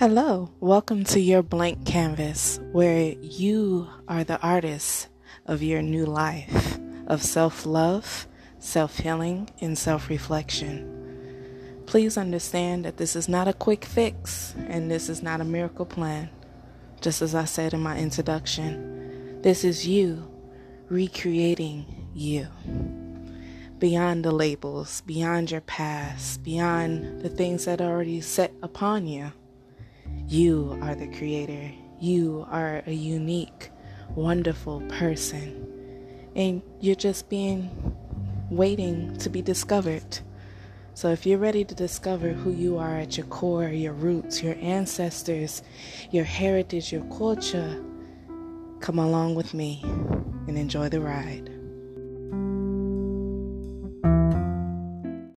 Hello, welcome to your blank canvas where you are the artist of your new life of self love, self healing, and self reflection. Please understand that this is not a quick fix and this is not a miracle plan. Just as I said in my introduction, this is you recreating you. Beyond the labels, beyond your past, beyond the things that are already set upon you you are the creator. You are a unique, wonderful person. And you're just being waiting to be discovered. So if you're ready to discover who you are at your core, your roots, your ancestors, your heritage, your culture, come along with me and enjoy the ride.